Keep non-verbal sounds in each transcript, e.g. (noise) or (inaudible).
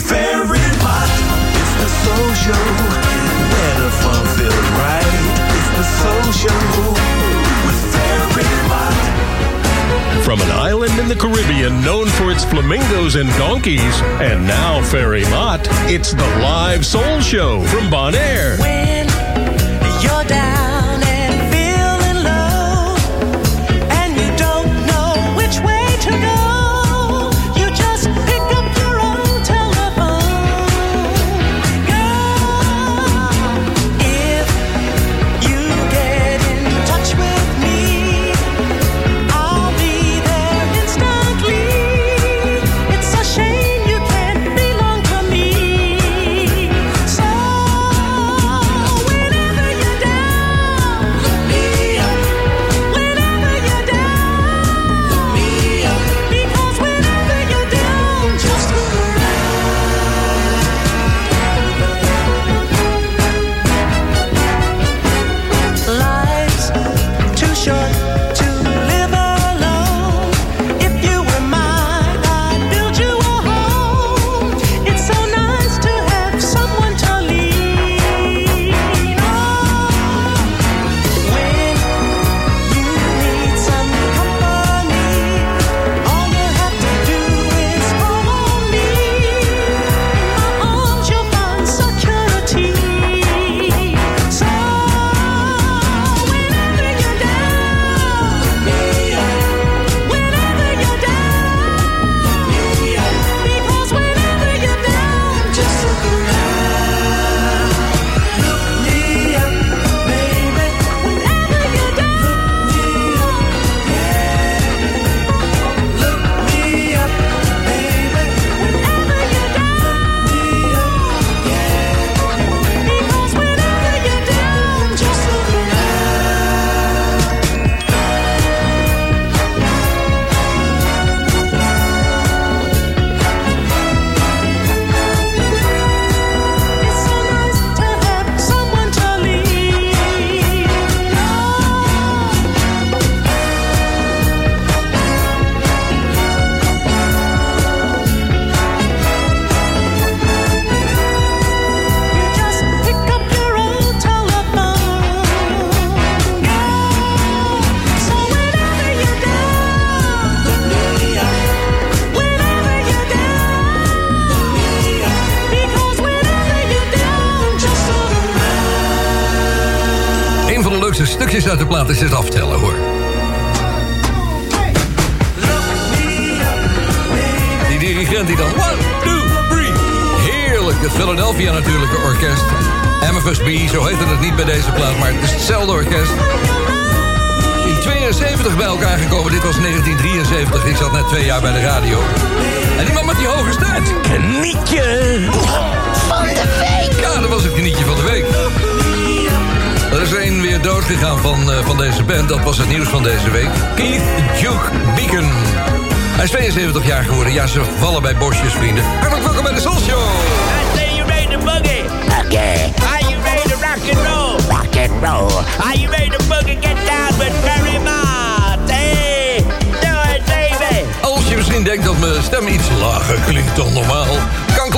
fairy pot. It's the where the fun feels right. It's the with fairy pot. From an island in the Caribbean known for its flamingos and donkeys, and now Fairy Mott, it's the live soul show from Bonaire. When you're down uit de plaat is het aftellen, hoor. Die dirigent die dan... One, two, three. Heerlijk. Het Philadelphia natuurlijke orkest. MFSB, zo heette het niet bij deze plaat, maar het is hetzelfde orkest. In 72 bij elkaar gekomen. Dit was 1973. Ik zat net twee jaar bij de radio. En iemand met die hoge staart. Knietje Van de week. Ja, dat was het genietje van de week. Er is één weer doodgegaan van, eh, van deze band. Dat was het nieuws van deze week. Keith Duke Beacon. Hij is 72 jaar geworden. Ja, ze vallen bij bosjes, vrienden. Hartelijk welkom bij de Soul Show. I say you ready to boogie? Okay, Are you ready to rock and roll? rock and roll. Are you ready to boogie? Get down with Barry Mott. Hey, do it, baby. Als je misschien denkt dat mijn stem iets lager klinkt dan normaal, kan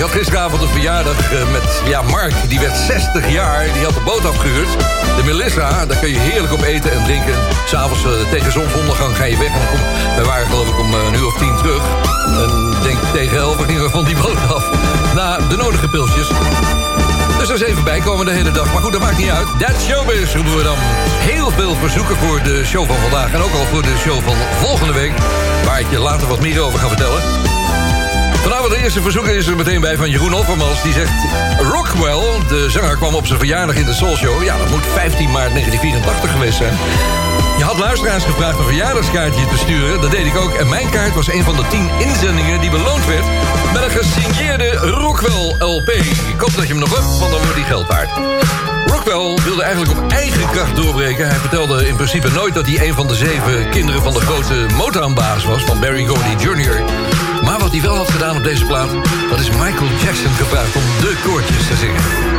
Ik had gisteravond een verjaardag eh, met ja, Mark, die werd 60 jaar. Die had de boot afgehuurd. De Melissa, daar kun je heerlijk op eten en drinken. S'avonds uh, tegen zonsondergang ga je weg. En waren geloof ik om eh, een uur of tien terug. En denk tegen elf gingen we van die boot af. Na de nodige pilsjes. Dus er is even bijkomen de hele dag. Maar goed, dat maakt niet uit. That showbiz roepen we dan. Heel veel verzoeken voor de show van vandaag. En ook al voor de show van volgende week. Waar ik je later wat meer over ga vertellen. Vanavond de eerste verzoeker is er meteen bij van Jeroen Offermans. Die zegt, Rockwell, de zanger, kwam op zijn verjaardag in de Soul Show. Ja, dat moet 15 maart 1984 geweest zijn. Je had luisteraars gevraagd een verjaardagskaartje te sturen. Dat deed ik ook. En mijn kaart was een van de 10 inzendingen die beloond werd... met een gesigneerde Rockwell LP. Ik hoop dat je hem nog hebt, want dan wordt die geld waard. Rockwell wilde eigenlijk op eigen kracht doorbreken. Hij vertelde in principe nooit dat hij een van de zeven kinderen... van de grote Motown-baas was, van Barry Gordy Jr. Maar wat hij wel had gedaan op deze plaat... dat is Michael Jackson gevraagd om de koortjes te zingen.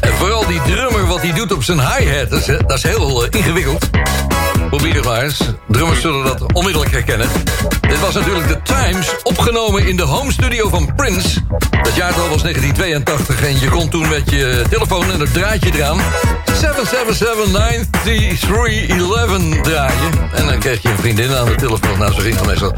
En vooral die drummer, wat hij doet op zijn hi-hat, dat dat is heel eh, ingewikkeld. Probeer het maar. Drummers zullen dat onmiddellijk herkennen. Dit was natuurlijk The Times, opgenomen in de home studio van Prince. Dat jaartal was 1982 en je kon toen met je telefoon en het draadje eraan... 777-9311 draaien. En dan kreeg je een vriendin aan de telefoon. Zo ging het meestal.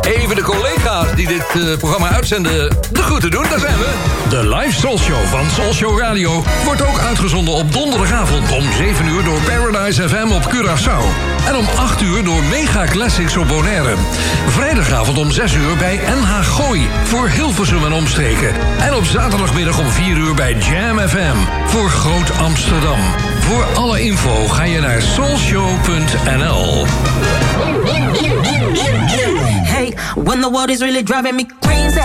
Even de collega's die dit eh, programma uitzenden de groeten doen. Daar zijn we. De live Soul Show van Soul Show Radio wordt ook uitgezonden op donderdagavond om 7 uur door Paradise FM op Curaçao. En om 8 uur door Mega Classics op Bonaire. Vrijdagavond om 6 uur bij NH Gooi voor Hilversum en omstreken. En op zaterdagmiddag om 4 uur bij Jam FM voor Groot Amsterdam. Voor alle info ga je naar soulshow.nl. Hey, when the world is really driving me crazy.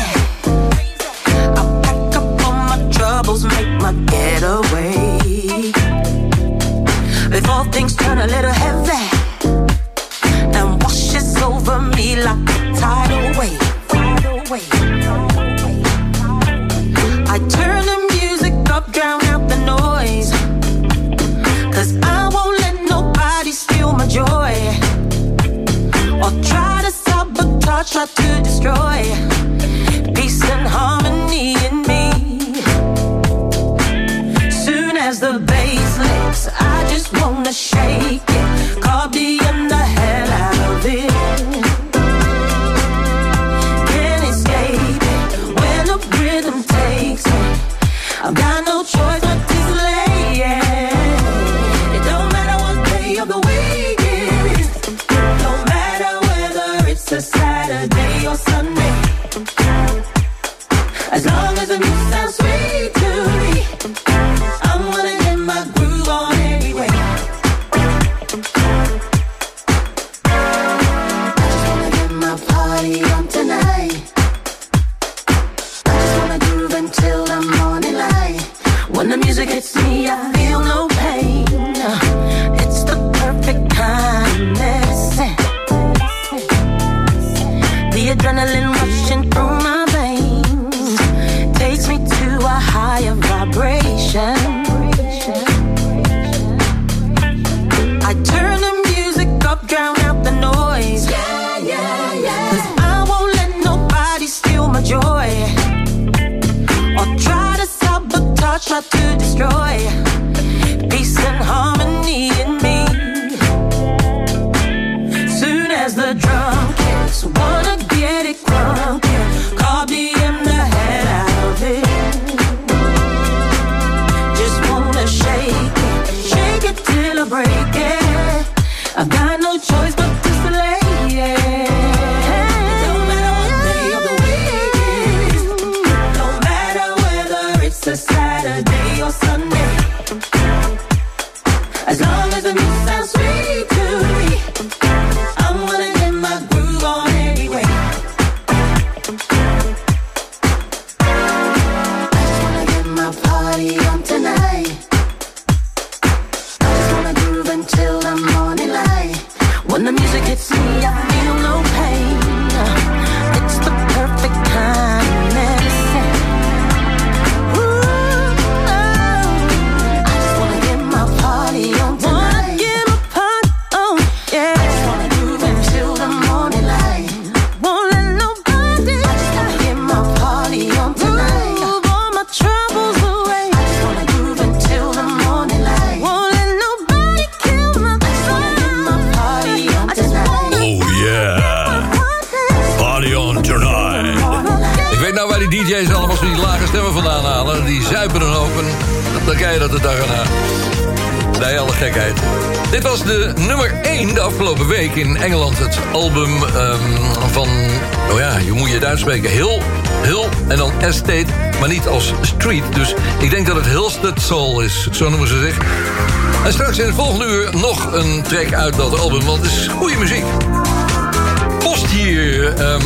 I pack up all my troubles, make my getaway. Before things turn a little heavy me like a tidal wave. Tidal wave. I turn the music up, drown out the noise. Cause I won't let nobody steal my joy or try to sabotage, try to destroy het Soul is, zo noemen ze zich. En straks in het volgende uur nog een track uit dat album, want het is goede muziek. Post hier. ehm,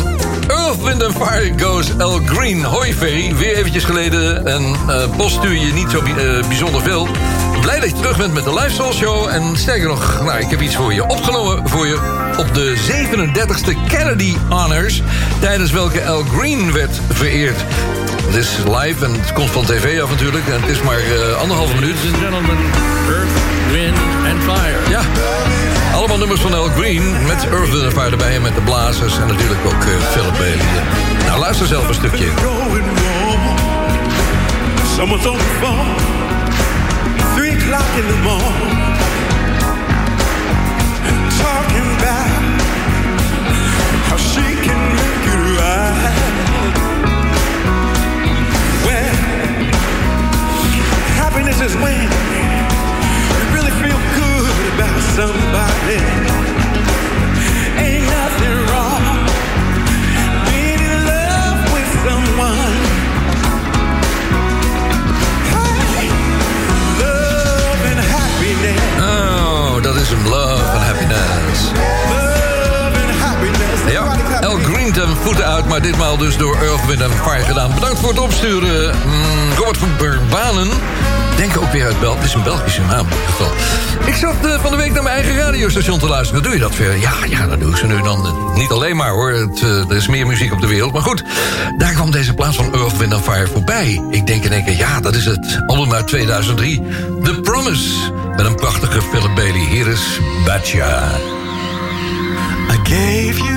Earth, Wind and Fire goes El Green. Hoi Ferry, weer eventjes geleden. En eh, post stuur je niet zo eh, bijzonder veel. Blij dat je terug bent met de Live Soul Show. En sterker nog, nou, ik heb iets voor je opgenomen voor je op de 37e Kennedy Honors. Tijdens welke El Green werd vereerd. Het is live en het komt van tv af natuurlijk. En het is maar eh, anderhalve minuut. Ladies and gentlemen, Earth, Wind and Fire. Ja, allemaal nummers van El Green met Earth, Wind Fire erbij en met de blazers en natuurlijk ook eh, Philip Bailey. Nou, luister zelf een stukje. Someone's on the phone. Three o'clock in the morning. Happiness is when you really feel good about somebody. Ain't nothing wrong being in love with someone. Hey, love and happiness. Oh, dat is hem. Love and Happiness. Love and happiness. Ja, El Green ten voeten uit, maar ditmaal dus door Earth, Wind Fire gedaan. Bedankt voor het opsturen, mm, Robert van Burbanen. Denk ook weer uit België. Het is een Belgische naam in ieder geval. Ik zat eh, van de week naar mijn eigen radiostation te luisteren. Doe je dat weer? Ja, ja, dat doe ik ze nu dan. Niet alleen maar hoor. Het, eh, er is meer muziek op de wereld. Maar goed, daar kwam deze plaats van Earth, Wind Fire voorbij. Ik denk in één keer, ja, dat is het album uit 2003. The Promise. Met een prachtige Philip Bailey. Hier is Batja. I gave you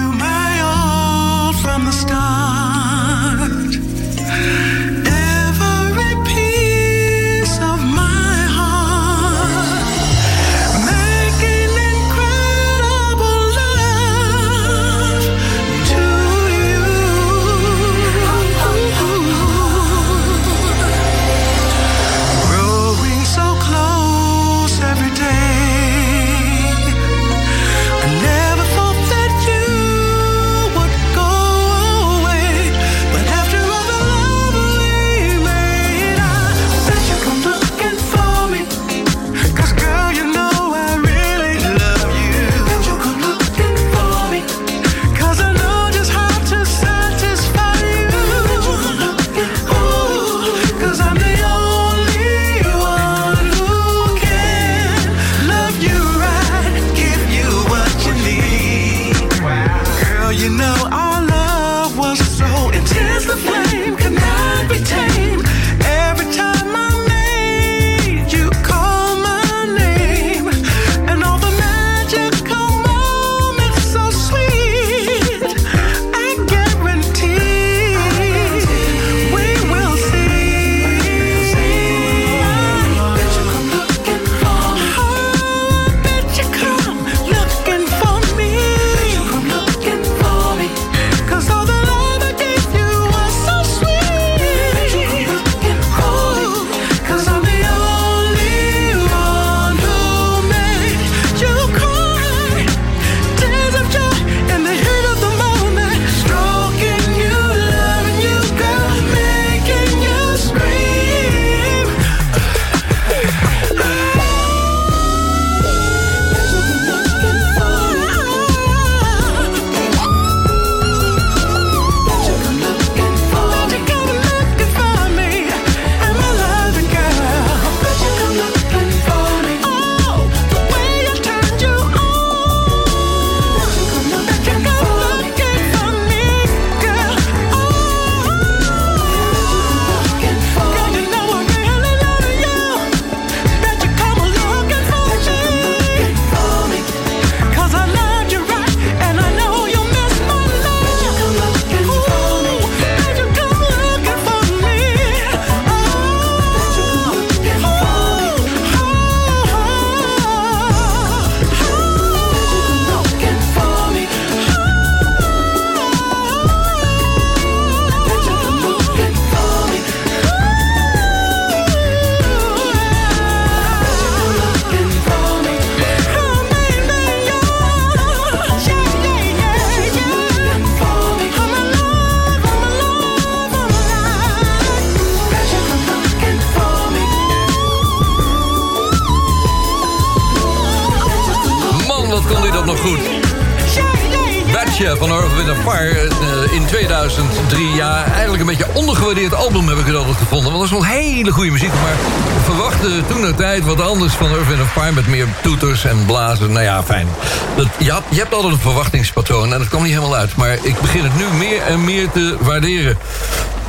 je, hebt altijd een verwachtingspatroon en dat kwam niet helemaal uit. Maar ik begin het nu meer en meer te waarderen.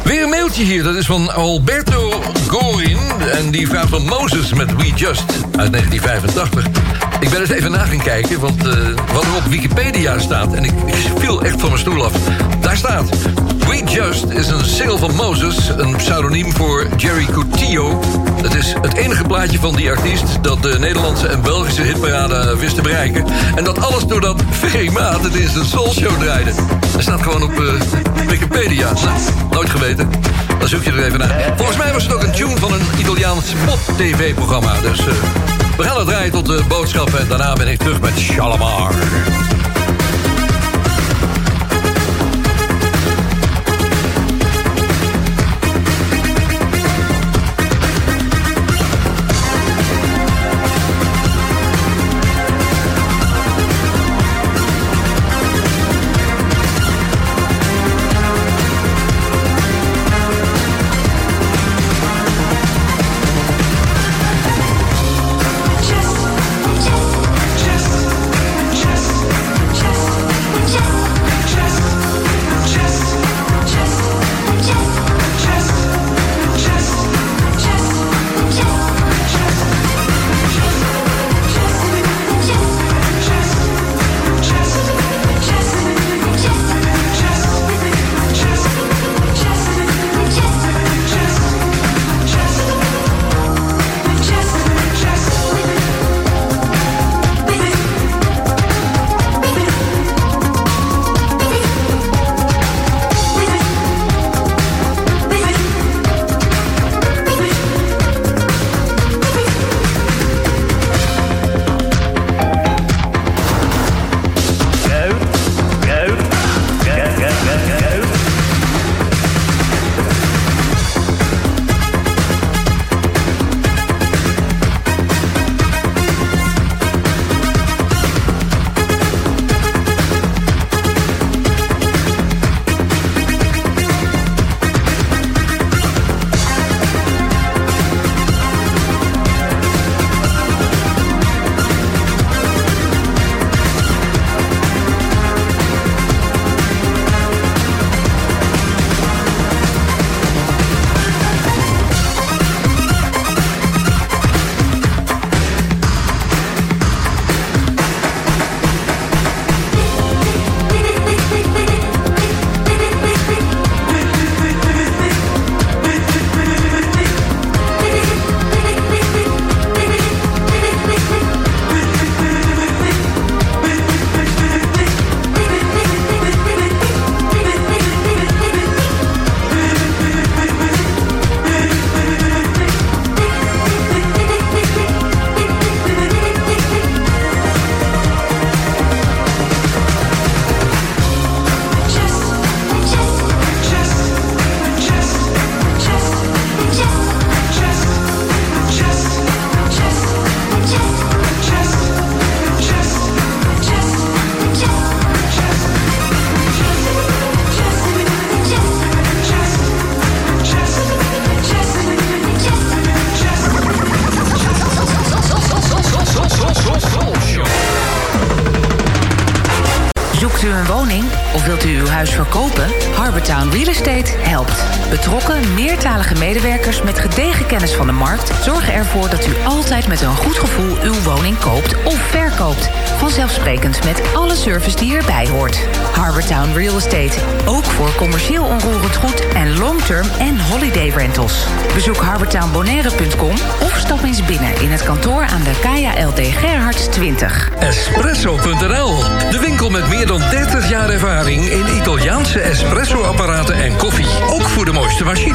Weer een mailtje hier, dat is van Alberto Gorin. En die vraagt van Moses met We Just uit 1985. Ik ben eens even na gaan kijken, want eh, wat er op Wikipedia staat... en ik, viel echt van mijn stoel af. Daar staat... We Just is een single van Moses, een pseudoniem voor Jerry Coutillo. Het is het enige plaatje van die artiest... dat de Nederlandse en Belgische hitparade wist te bereiken. En dat alles doordat Ferry Maat het in zijn Soul Show draaide. Dat staat gewoon op eh, Wikipedia. Nou, nooit geweten. Dan zoek je er even naar. Volgens mij was het ook een tune van een Italiaans pop-tv-programma. Dus eh, we gaan het draaien tot de boodschappen. En daarna ben ik terug met Shalamar.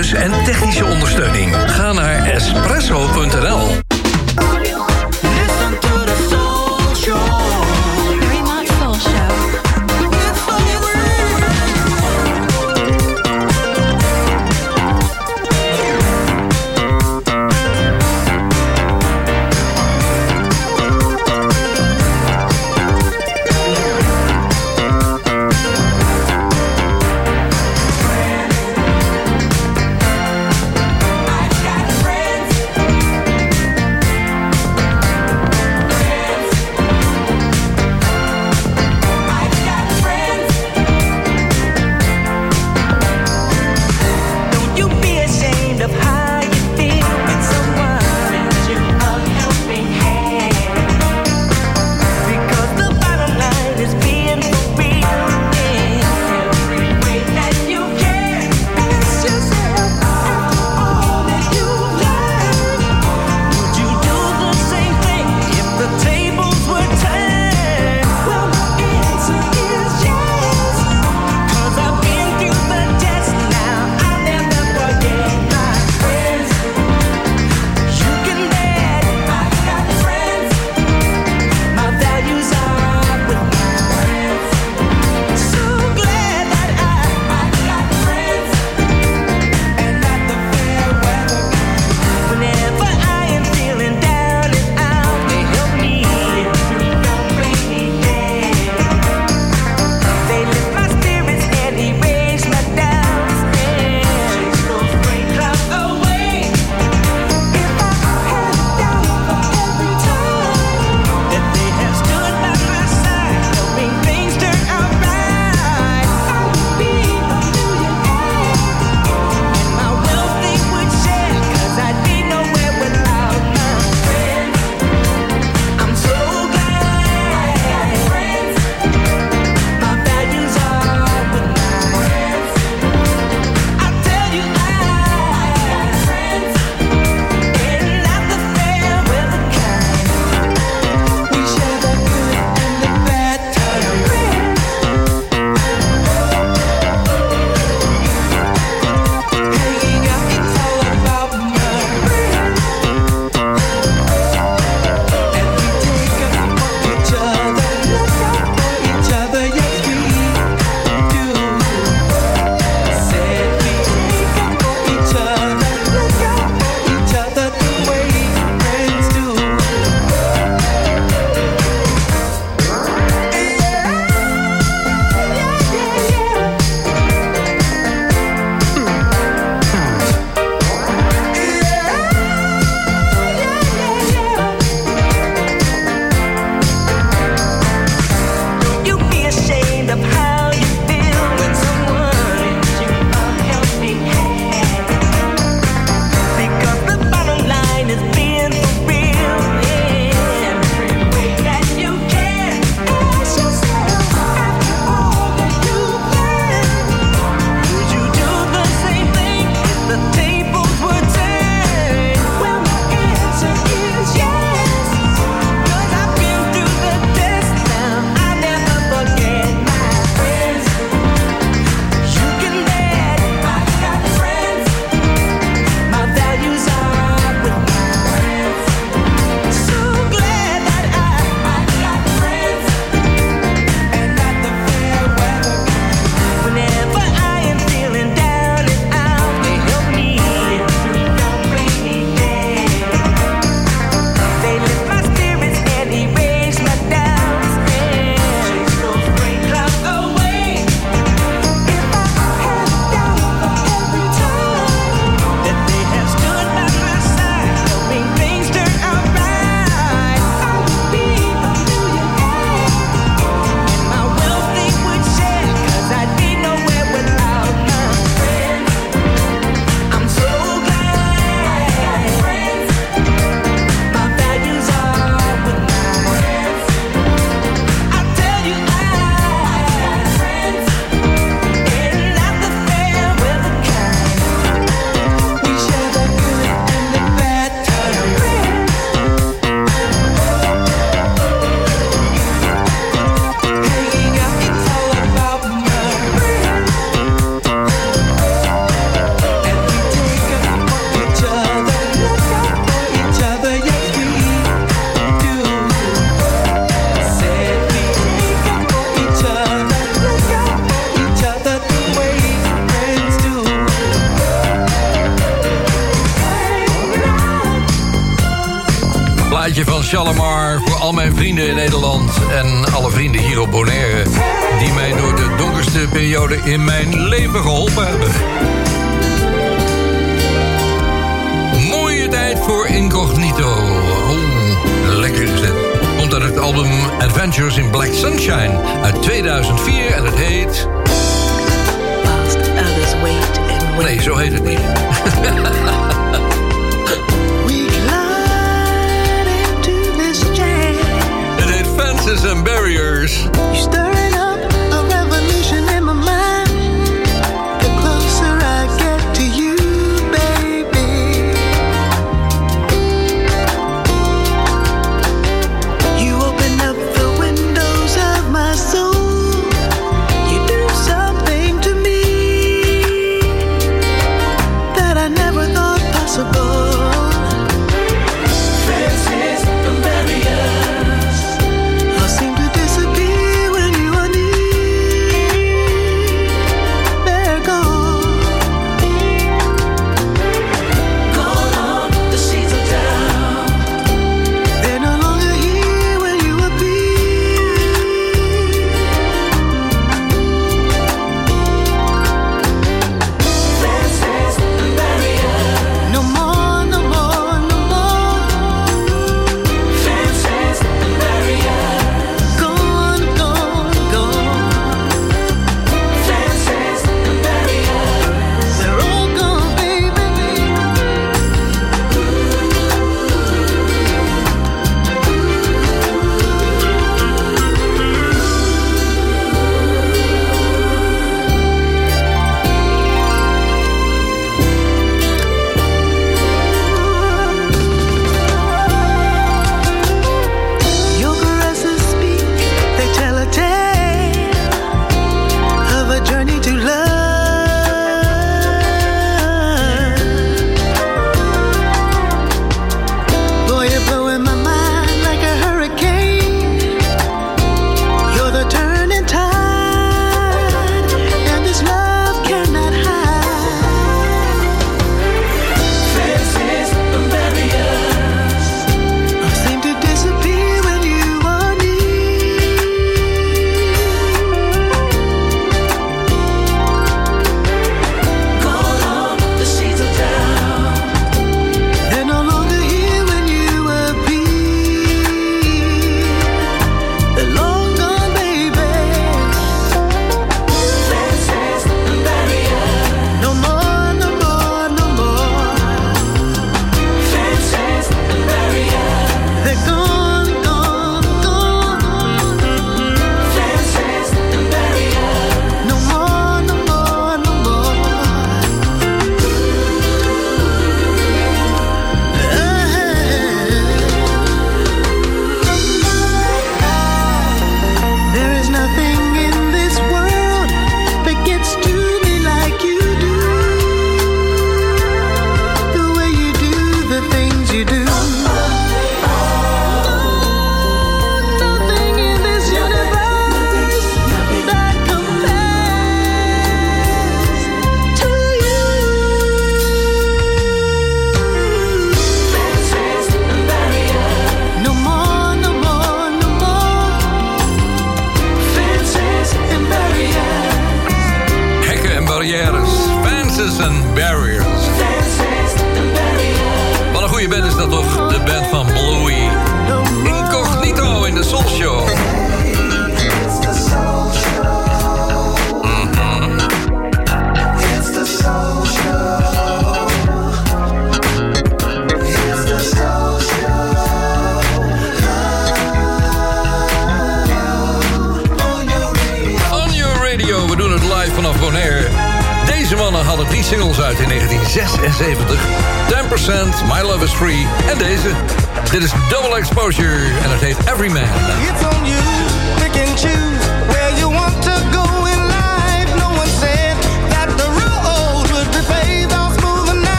En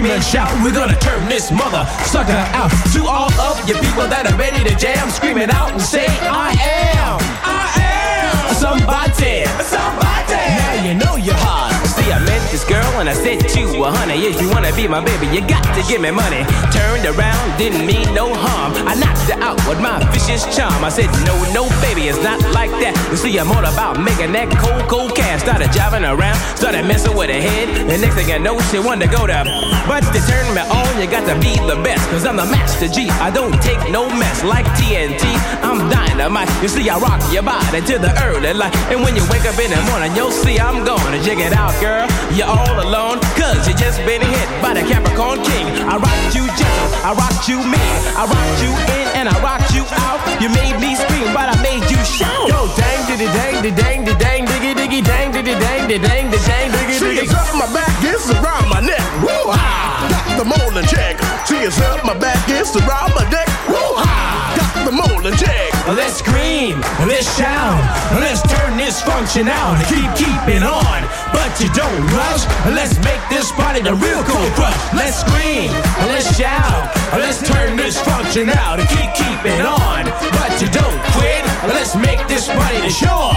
scream and shout. We're gonna turn this mother sucker out. To all of you people that are ready to jam, screaming out and say, I am, I am somebody, somebody. Now you know you're hot. See, I met this girl and I said to honey, if you wanna be my baby, you got to give me money. Turned around, didn't mean no harm. I knocked her out with my vicious charm. I said, no, no, baby, it's not like that. You see, I'm all about making that cold, cold cash. Started driving around, started messing with her head. The next thing I know, she wanted to go to. But to turn me on, you got to be the best. Cause I'm the master G. I don't take no mess like TNT. I'm dynamite. You see, I rock your body to the early light. And when you wake up in the morning, you'll see I'm gonna check it out, girl. You're all alone, cause you just been hit by the Capricorn King. I rocked you gentle, I rocked you mean. I rocked you in and I rocked you out. You made me scream, but I made you shout. Yo, dang, diddy, dang, diddy, dang, diddy, dang, diggy, diggy, dang, diddy, dang, diddy, dang, diddy, dang, diggy, diggy. it's up my back, it's around my neck. Woo ha! Got the molding check. See, it's up my back, it's around my neck. Woo ha! Got the molding check. Let's scream, let's shout, let's turn this function out. Keep keeping on, but you don't rush. Let's make this party the real cold crush. Let's scream, let's shout, let's turn this function out. And keep keeping on, but you don't quit. Let's make this party the shore.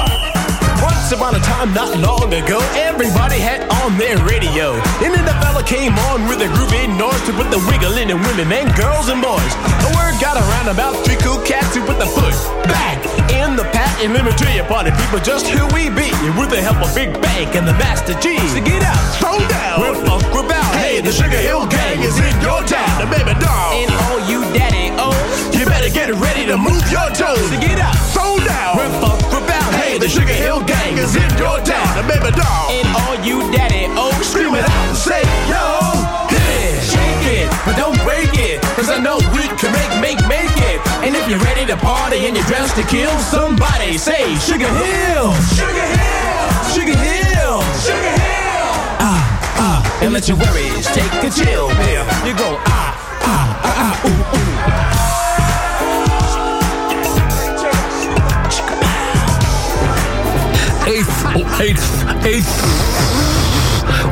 Once upon a time, not long ago, everybody had on their radio. And then the fella came on with a groovy noise to put the wiggle in the women and girls and boys. The word got around about three cool cats who put the foot back in the pat. And let me tell you, party people, just who we be. With the help of Big Bank and the Master G. So get out, Slow down. we're funk, we're. Hey, the Sugar Hill Gang is in your town. The baby doll. And all you daddy oh, You better get ready to move your toes. so get out. Slow down. We're funk, we're. Hey, the Sugar Hill Gang is in your town. The baby doll. And all you daddy oh, Scream it out and say, yo, but don't break it. Cause I know we can make, make, make it. And if you're ready to party and you're dressed to kill, somebody say Sugar Hill. Sugar Hill. Sugar Hill. Sugar Hill. Ah, ah. And let your worries take a chill pill. You go ah, ah, ah, ah, ooh, ooh. Eighth, eighth, eighth.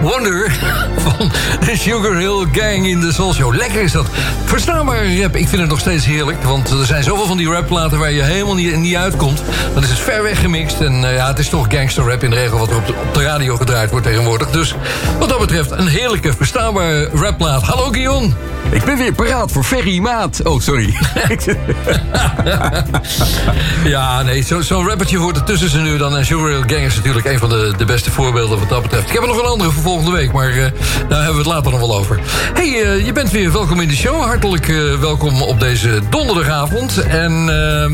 Wonder van de Sugar Hill Gang in de Soul Show. Lekker is dat. Verstaanbare rap, ik vind het nog steeds heerlijk. Want er zijn zoveel van die rapplaten waar je helemaal niet, niet uitkomt. Dan is het ver weg gemixt. En eh, ja, het is toch gangster rap in de regel wat er op de, op de radio gedraaid wordt tegenwoordig. Dus wat dat betreft een heerlijke verstaanbare rapplaat. Hallo Guillaume. Ik ben weer paraat voor Ferry Maat. Oh, sorry. (laughs) Ja, nee, zo- zo'n rappertje hoort er tussen ze nu dan. En Sugar Hill Gang is natuurlijk een van de, de beste voorbeelden wat dat betreft. Ik heb er nog een andere voor volgende week, maar eh, daar hebben we het later nog wel over. hey, eh, je bent weer welkom in de show. Hartelijk eh, welkom op deze donderdagavond. En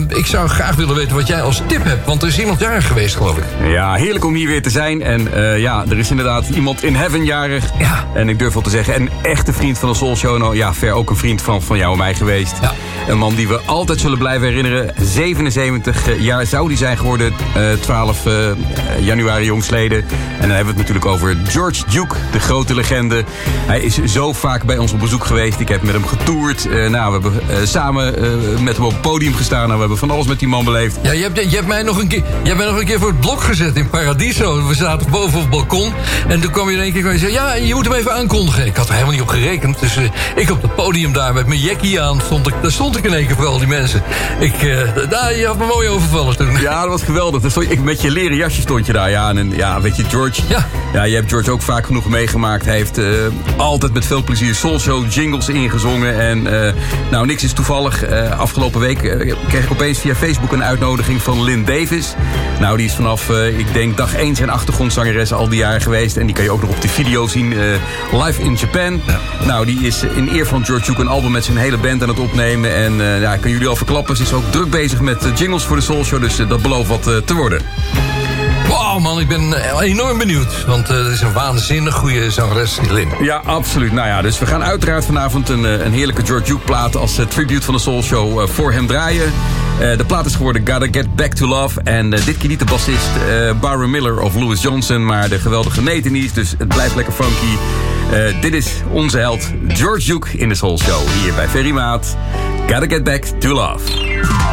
ik zou graag willen weten wat jij als tip hebt. Want er is iemand jarig geweest, geloof ik. Ja, heerlijk om hier weer te zijn. En ja, er is inderdaad iemand in heaven jarig. Ja. En ik durf wel te zeggen, een echte vriend van de Soul Show. Nou ja, ver ook een vriend van, van jou en mij geweest. Ja. Een man die we altijd zullen blijven herinneren. 77 jaar zou die zijn geworden. eh 12 eh, januari jongsleden. En dan hebben we het natuurlijk over George Duke, de grote legende. Hij is zo vaak bij ons op bezoek geweest. Ik heb met hem getoerd. Eh, nou, we hebben eh, samen eh, met hem op het podium gestaan. Nou, we hebben van alles met die man beleefd. Ja, je hebt, je hebt mij nog een keer, je hebt nog een keer voor het blok gezet in Paradiso. We zaten boven op het balkon. En toen kwam je in één keer en zei... Ja, je moet hem even aankondigen. Ik had er helemaal niet op gerekend. Dus eh, ik op het podium daar met mijn jackie aan. Stond ik, daar stond ik in één keer vooral, die mensen. Ik, eh, daar, je had me mooi overvallen toen. Ja, dat was geweldig. Dan stond je, met je leren jasje stond je daar. Ja, en ja, weet je, George. Ja. Ja, je hebt George ook vaak genoeg meegemaakt. Hij heeft eh, altijd met veel plezier Soul Show jingles ingezongen. En eh, nou, niks is toevallig. Afgelopen week kreeg ik opeens via Facebook een uitnodiging van Lynn Davis. Nou, die is vanaf, ik denk, dag 1 zijn achtergrondzangeres al die jaren geweest. En die kan je ook nog op de video zien. live in Japan. Nou, die is in eer van George Duke een album met zijn hele band aan het opnemen. En eh, ja, ik kan jullie al verklappen. Ze is ook druk bezig met eh, jingles voor de Soul Show. Dus eh, dat belooft wat te worden. Wow man, ik ben enorm benieuwd. Want het is een waanzinnig goede zangeres, Lin. Ja, absoluut. Nou ja, dus we gaan uiteraard vanavond een, een heerlijke George Duke plaat als tribute van de Soul Show voor hem draaien. De plaat is geworden Gotta Get Back to Love. En dit keer niet de bassist eh Byron Miller of Louis Johnson, maar de geweldige Nathanie's. Dus het blijft lekker funky. Dit is onze held George Duke in de Soul Show hier bij Ferry Maat. Gotta Get Back to Love.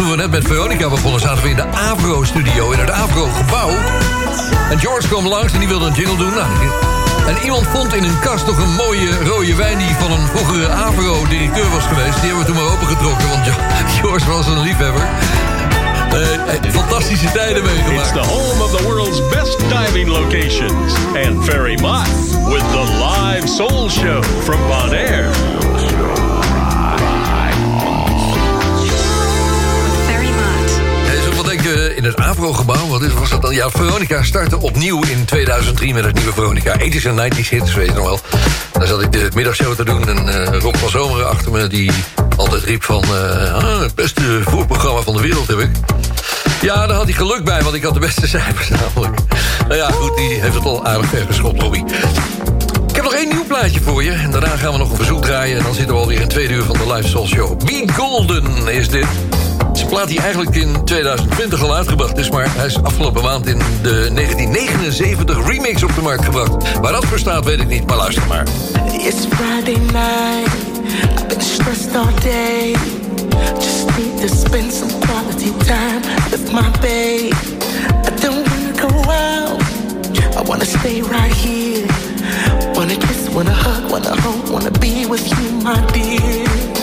Toen we net met Veronica begonnen... zaten we in de Avro-studio, in het Avro-gebouw. En George kwam langs en die wilde een jingle doen. Nou, en iemand vond in een kast nog een mooie rode wijn... die van een vroegere Avro-directeur was geweest. Die hebben we toen maar opengetrokken, want (laughs) George was een liefhebber. Eh, fantastische tijden meegemaakt. It's the home of the world's best diving locations. And Ferry Mott with the live soul show from Bonaire. Het Avro-gebouw, wat is, was dat dan? Ja, Veronica startte opnieuw in 2003 met het nieuwe Veronica. 80s en 90s hits, weet je nog wel. Daar zat ik de middagshow te doen en eh, Rob van Zomeren achter me... die altijd riep van, eh, ah, het beste voerprogramma van de wereld heb ik. Ja, daar had hij geluk bij, want ik had de beste cijfers namelijk. Nou ja, goed, die heeft het al aardig ver geschopt, Robbie. Ik heb nog één nieuw plaatje voor je. En daarna gaan we nog een verzoek draaien. En dan zitten we alweer in twee uur van de Live Soul Show. Be Golden is dit. Plaat die eigenlijk in 2020 al uitgebracht is... maar hij is afgelopen maand in de 1979 remix op de markt gebracht. Waar dat voor staat, weet ik niet, maar luister maar. It's Friday night. I've been stressed all day. Just need to spend some quality time with my babe. I don't wanna go out. I wanna stay right here. Wanna kiss, wanna hug, wanna hold, wanna be with you, my dear.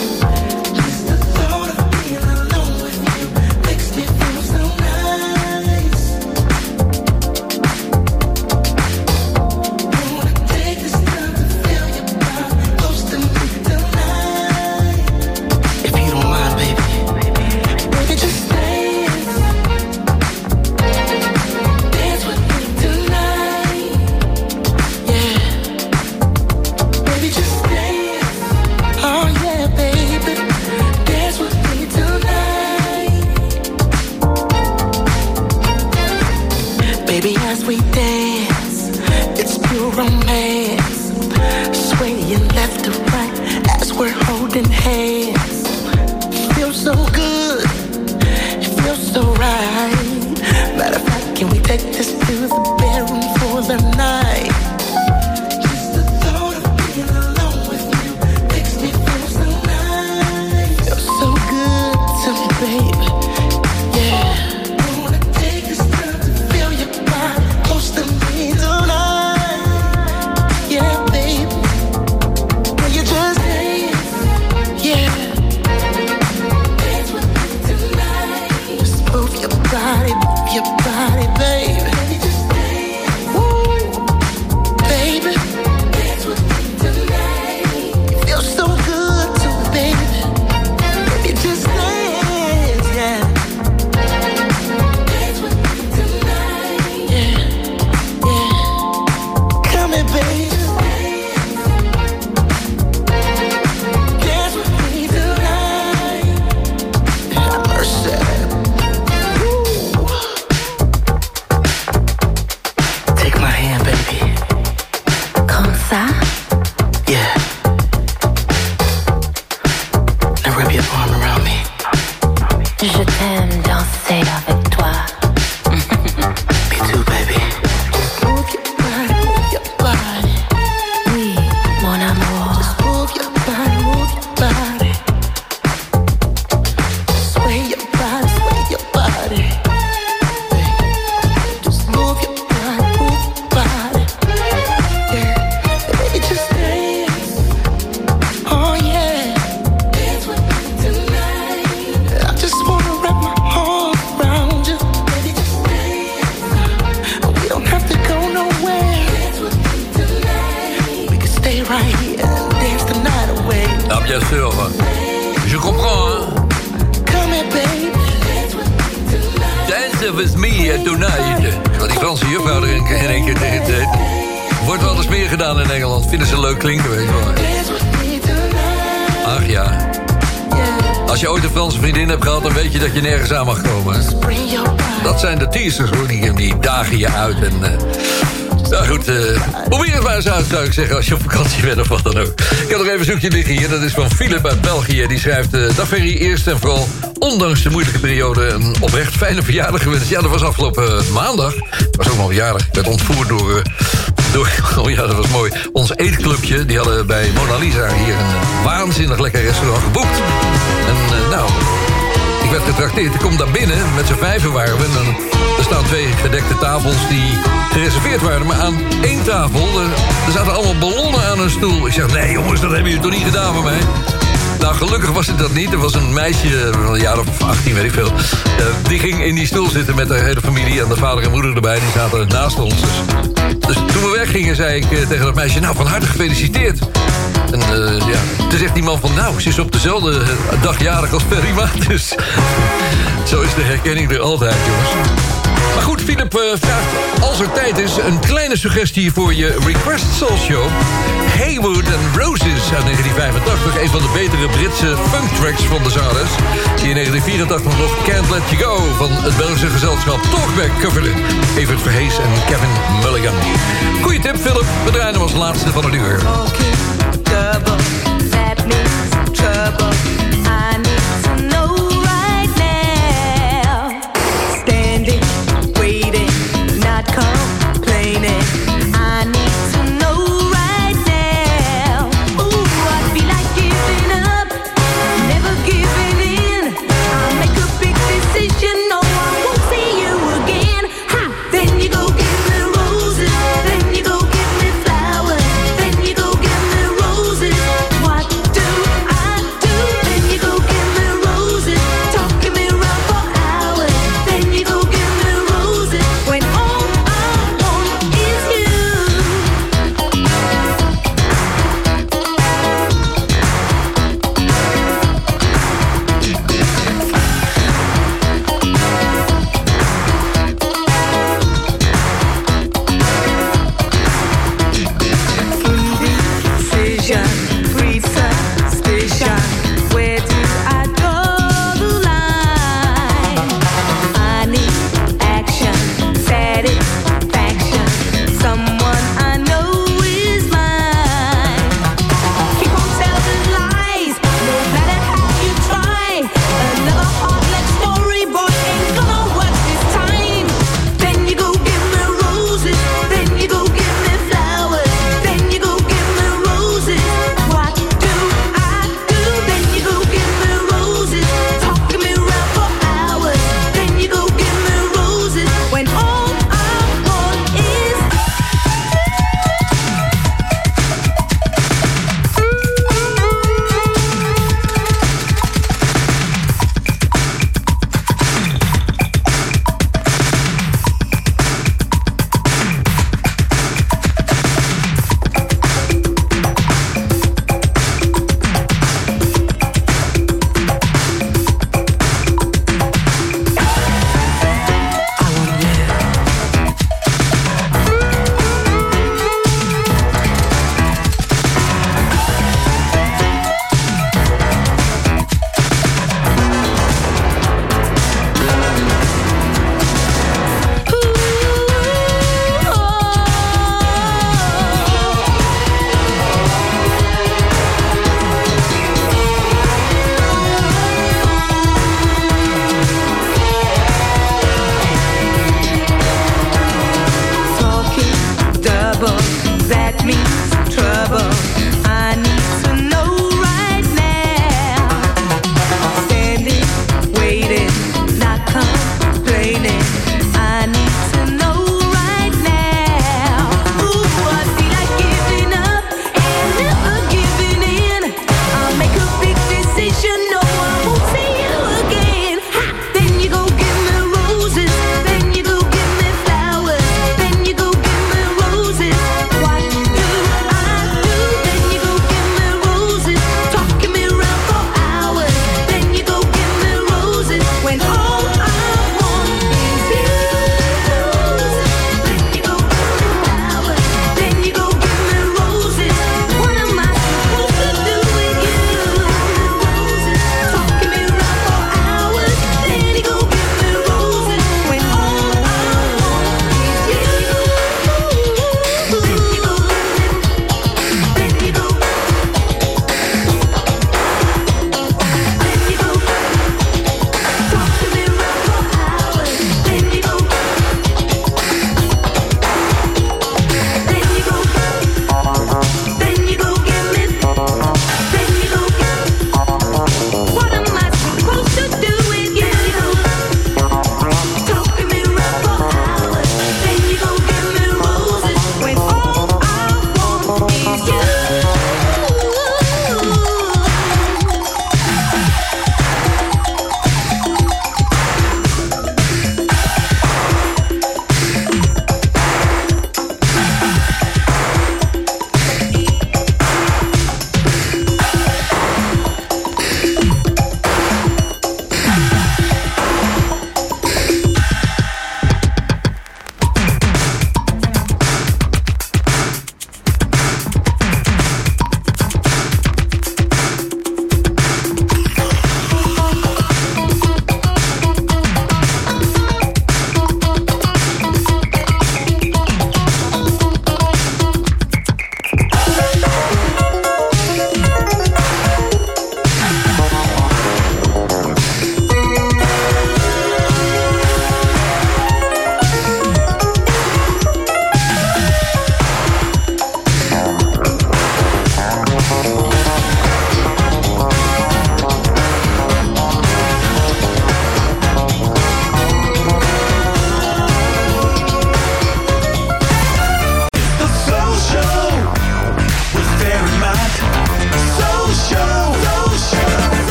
Dat teasers, hoor. Die, dagen je uit. En, eh, nou goed, eh, probeer het maar eens uit, zou ik zeggen... als je op vakantie bent of wat dan ook. Ik heb nog even een zoekje liggen hier. Dat is van Philip uit België. Die schrijft... eh Dag Ferry, eerst en vooral... ondanks de moeilijke periode... een oprecht fijne verjaardag gewenst. Ja, dat was afgelopen maandag. Het was ook nog verjaardag. Ik werd ontvoerd door... door... (laughs) Oh ja, dat was mooi. Ons eetclubje, die hadden bij Mona Lisa hier een waanzinnig lekker restaurant geboekt. En nou, ik werd getrakteerd. Ik kom daar binnen, met z'n vijven waren we. Dan- er staan twee gedekte tafels die gereserveerd waren. Maar aan één tafel, er, er zaten allemaal ballonnen aan een stoel. Ik zeg, nee jongens, dat hebben jullie toch niet gedaan voor mij? Nou, gelukkig was het dat niet. Er was een meisje, van een jaar of 18, weet ik veel. eh, die ging in die stoel zitten met haar hele familie... en de vader en moeder erbij, die zaten naast ons. Dus, dus toen we weggingen, zei ik eh, tegen dat meisje... nou, van harte gefeliciteerd. En eh, ja, toen zegt die man van... nou, ze is op dezelfde eh, dag jarig als Maat. Dus zo is de herkenning er altijd, jongens. Maar goed, Philip eh, vraagt, als er tijd is... een kleine suggestie voor je Request Soul Show. Haywood and Roses uit 1985. Een van de betere Britse funk tracks van de zangeres. Die in 1984 nog Can't Let You Go... van het Belgische gezelschap Talkback coverde. Evert Verhees en Kevin Mulligan. Goeie tip, Philip. We draaien hem als laatste van het uur. Double. That means trouble. I need to know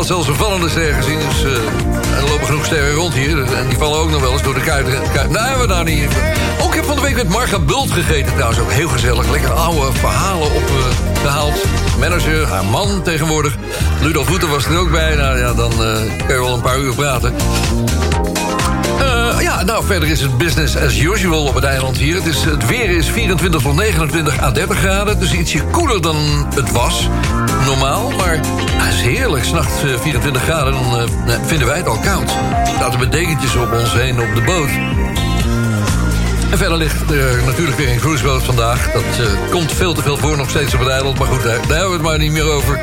had zelfs een vallende ster gezien. Dus eh, er lopen genoeg sterren rond hier. En die vallen ook nog wel eens door de kuiten. Kuit. hebben nou, we daar niet. Ook heb van de week met Marga Bult gegeten. Trouwens ook heel gezellig. Lekker oude verhalen opgehaald. Eh, uh, Manager, haar man tegenwoordig. Ludolf Voeten was er ook bij. Nou ja, dan uh, kun je wel een paar uur praten. Ja, nou, verder is het business as usual op het eiland hier. Het, is, het weer is 24 van 29 à 30 graden, dus ietsje koeler dan het was normaal, maar het is heerlijk. S'nachts eh, 24 graden, dan eh, nou, vinden wij het al koud. Laten we dekentjes op ons heen op de boot. En verder ligt er natuurlijk weer een cruiseboot vandaag. Dat eh, komt veel te veel voor nog steeds op het eiland. Maar goed, daar, hebben we het maar niet meer over.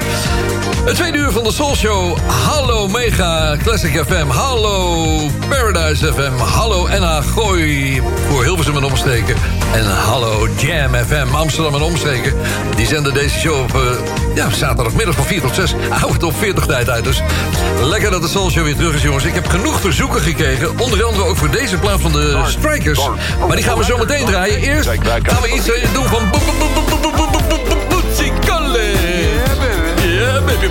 Het tweede uur van de Soul Show. Hallo Mega Classic FM. Hallo Paradise FM. Hallo NH Gooi. Voor Hilversum en omsteken. En hallo Jam FM Amsterdam en omstreken. Die zenden deze show op ja, zaterdagmiddag van 4 tot 6. Oude op 40 tijd uit dus. Lekker dat de Soulshow weer terug is jongens. Ik heb genoeg verzoeken gekregen. Onder andere ook voor deze plaat van de Strikers. Maar die gaan we zo meteen draaien. Eerst gaan we iets doen van... Yeah baby. Yeah baby.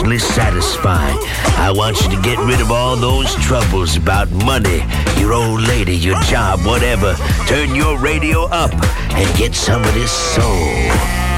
emotionally satisfying. I want you to get rid of all those troubles about money, your old lady, your job, whatever. Turn your radio up and get some of this soul.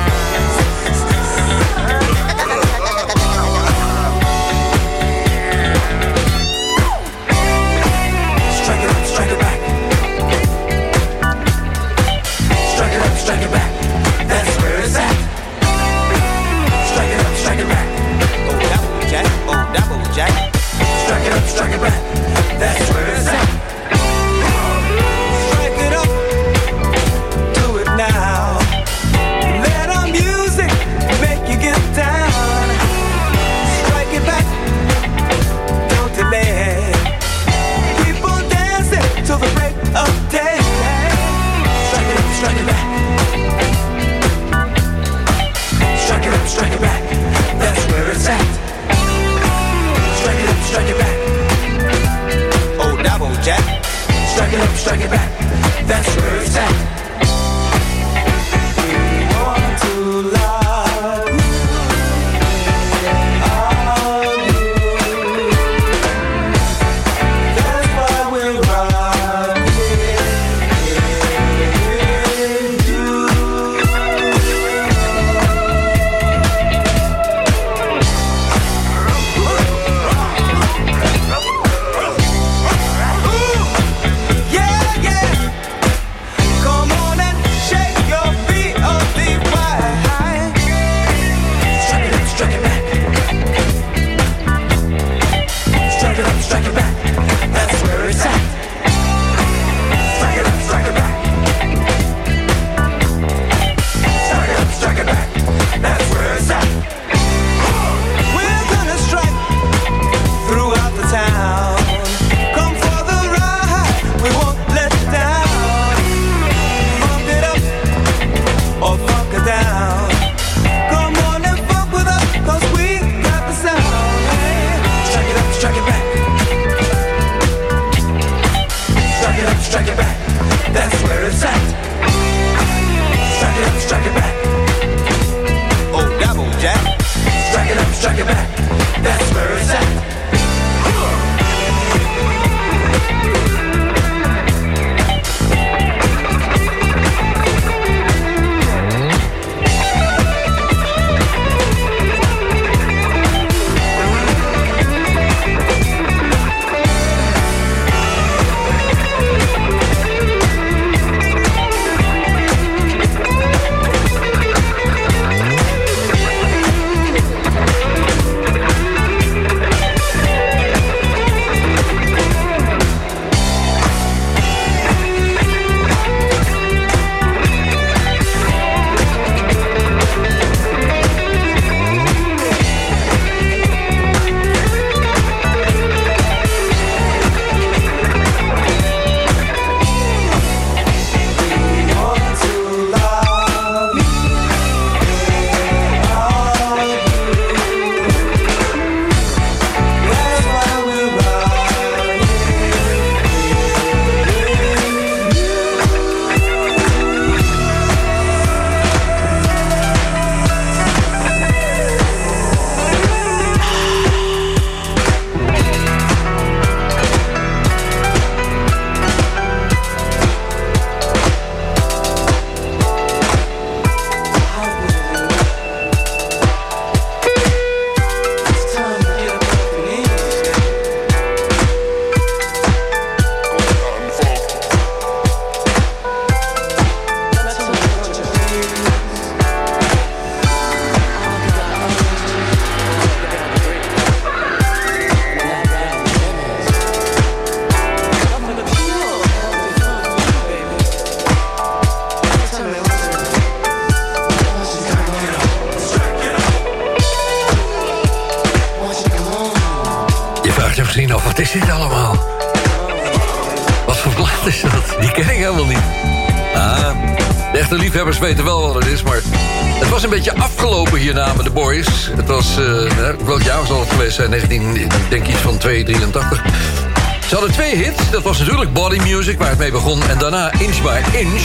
Body Music, waar het mee begon. En daarna Inch by Inch.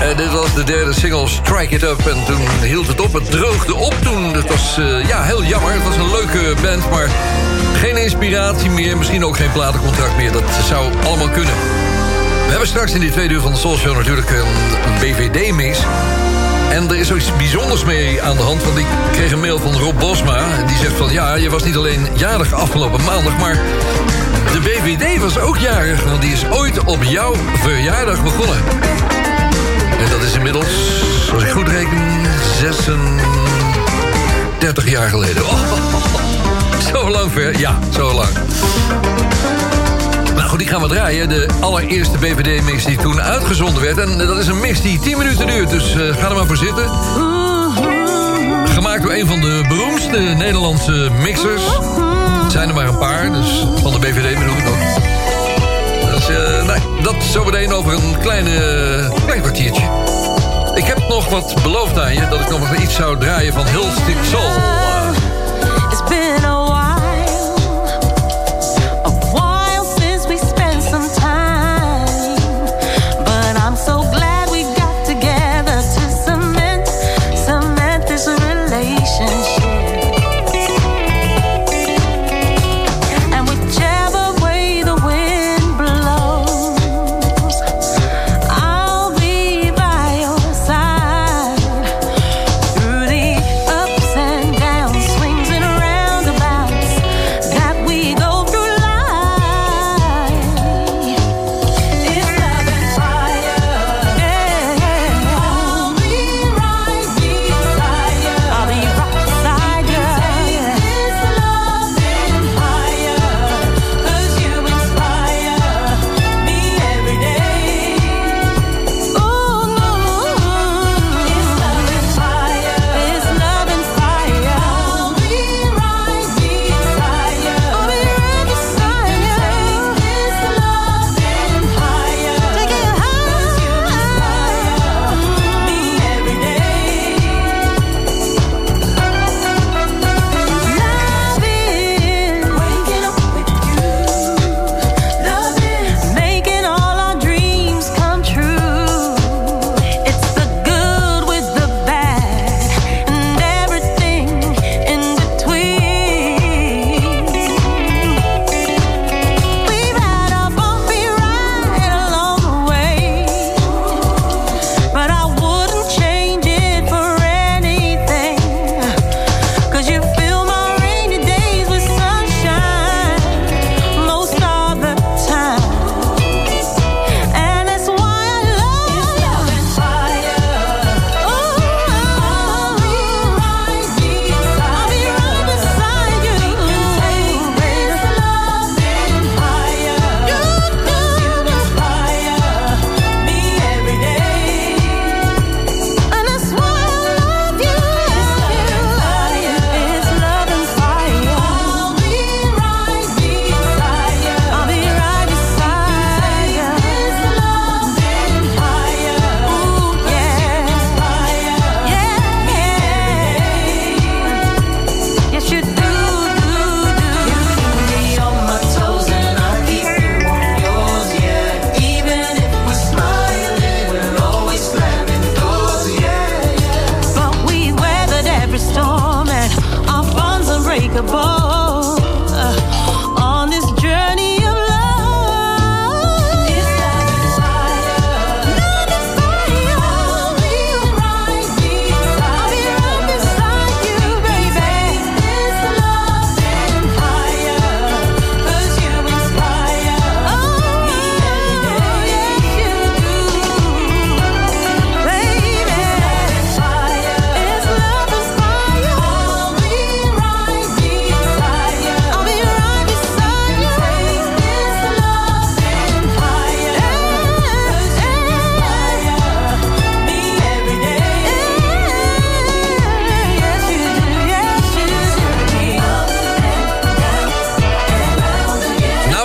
En dit was de derde single, Strike It Up. En toen hield het op, het droogde op toen. Het was eh, ja, heel jammer. Het was een leuke band, maar geen inspiratie meer. Misschien ook geen platencontract meer. Dat zou allemaal kunnen. We hebben straks in die tweede uur van de Soul Show natuurlijk een, BVD-mix. En er is iets bijzonders mee aan de hand. Want ik kreeg een mail van Rob Bosma. Die zegt van ja, je was niet alleen jarig afgelopen maandag... maar de BVD was ook jarig. Want die is ooit op jouw verjaardag begonnen. En dat is inmiddels, als ik goed reken, 36 jaar geleden. Oh, (laughs) zo lang ver, ja, zo lang. Nou goed, die gaan we draaien. De allereerste BVD-mix die toen uitgezonden werd. En dat is een mix die 10 minuten duurt, dus eh, ga er maar voor zitten. Gemaakt door een van de beroemdste Nederlandse mixers. Zijn er maar een paar, zometeen over een kleine, klein kwartiertje. Ik heb nog wat beloofd aan je... dat ik nog maar iets zou draaien van Hill Stick Soul.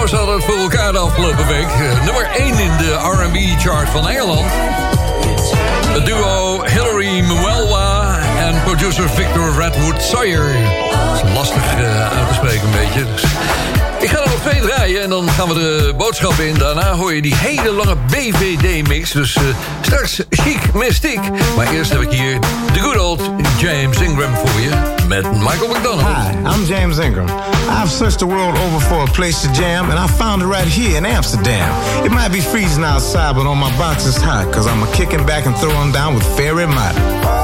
Ze hadden het voor elkaar de week. Eh, nummer 1 in de R&B chart van Engeland. Het duo Hillary Mwelwa en producer Victor Redwood Sawyer. Dat is lastig eh, uit te spreken een beetje. Ik ga er nog twee draaien en dan gaan we de boodschappen in. Daarna hoor je die hele lange BVD-mix. Dus eh, straks chic mystiek. Maar eerst heb ik hier de good old James Ingram voor je. Met Michael McDonald. Hi, I'm James Ingram. I've searched the world over for a place to jam, and I found it right here in Amsterdam. It might be freezing outside, but on my box it's hot, cause I'm a kicking back and throwing down with Fairy Mott.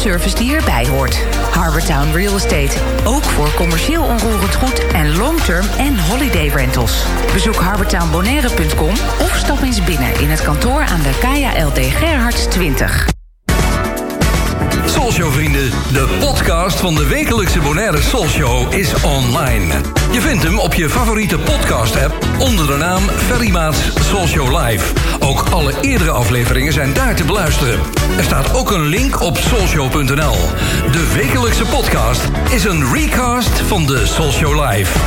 Service die erbij hoort. Harbortown Real Estate. Ook voor commercieel onroerend goed en long-term en holiday rentals. Bezoek harbortownbonaire.com of stap eens binnen in het kantoor aan de Kaya LD Gerhards 20. Soulshow vrienden, de podcast van de wekelijkse Bonaire Soulshow is online. Je vindt hem op je favoriete podcast app onder de naam Ferry Maats Soulshow Live. Ook alle eerdere afleveringen zijn daar te beluisteren. Er staat ook een link op soulshow.nl. De wekelijkse podcast is een recast van de Soulshow Live.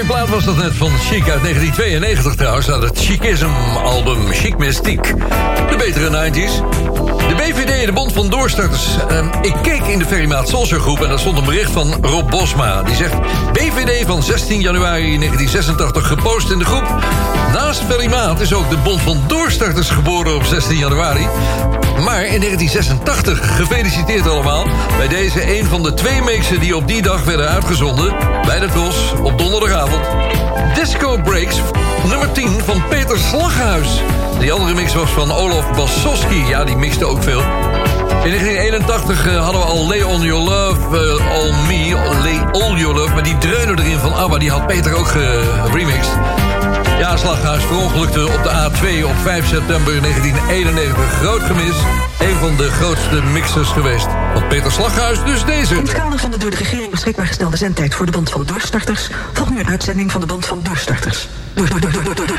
Mooie plaat was dat net van Chic uit 1992 trouwens. Uit het Chicism-album Chic Mystique. De betere 90s. De BVD, de Bond van Doorstarters. Ehm, ik keek in de Ferrymaat Social groep en daar stond een bericht van Rob Bosma. Die zegt, BVD van 16 januari 1986 gepost in de groep. Naast Ferrymaat is ook de Bond van Doorstarters geboren op 16 januari. Maar in 1986, gefeliciteerd allemaal... bij deze een van de twee mixen die op die dag werden uitgezonden... bij de DOS op donderdagavond. Disco Breaks, nummer 10 van Peter Slaghuis. Die andere mix was van Olaf Bassowski. Ja, die mixte ook veel. In 1981 eh, hadden we al Lay On Your Love, eh, All Me, Lay All Your Love... maar die dreunen erin van ABBA, die had Peter ook geremixed. Ja, Slaghuis verongelukte op de A2 op 5 september 1991. Groot gemis. Een van de grootste mixers geweest. Van Peter Slaghuis, dus deze. In het kader van de door de regering beschikbaar gestelde zendtijd voor de Bond van Doorstarters... volgt nu een uitzending van de Bond van Doorstarters. Door, door, door, door, door, door,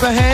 turn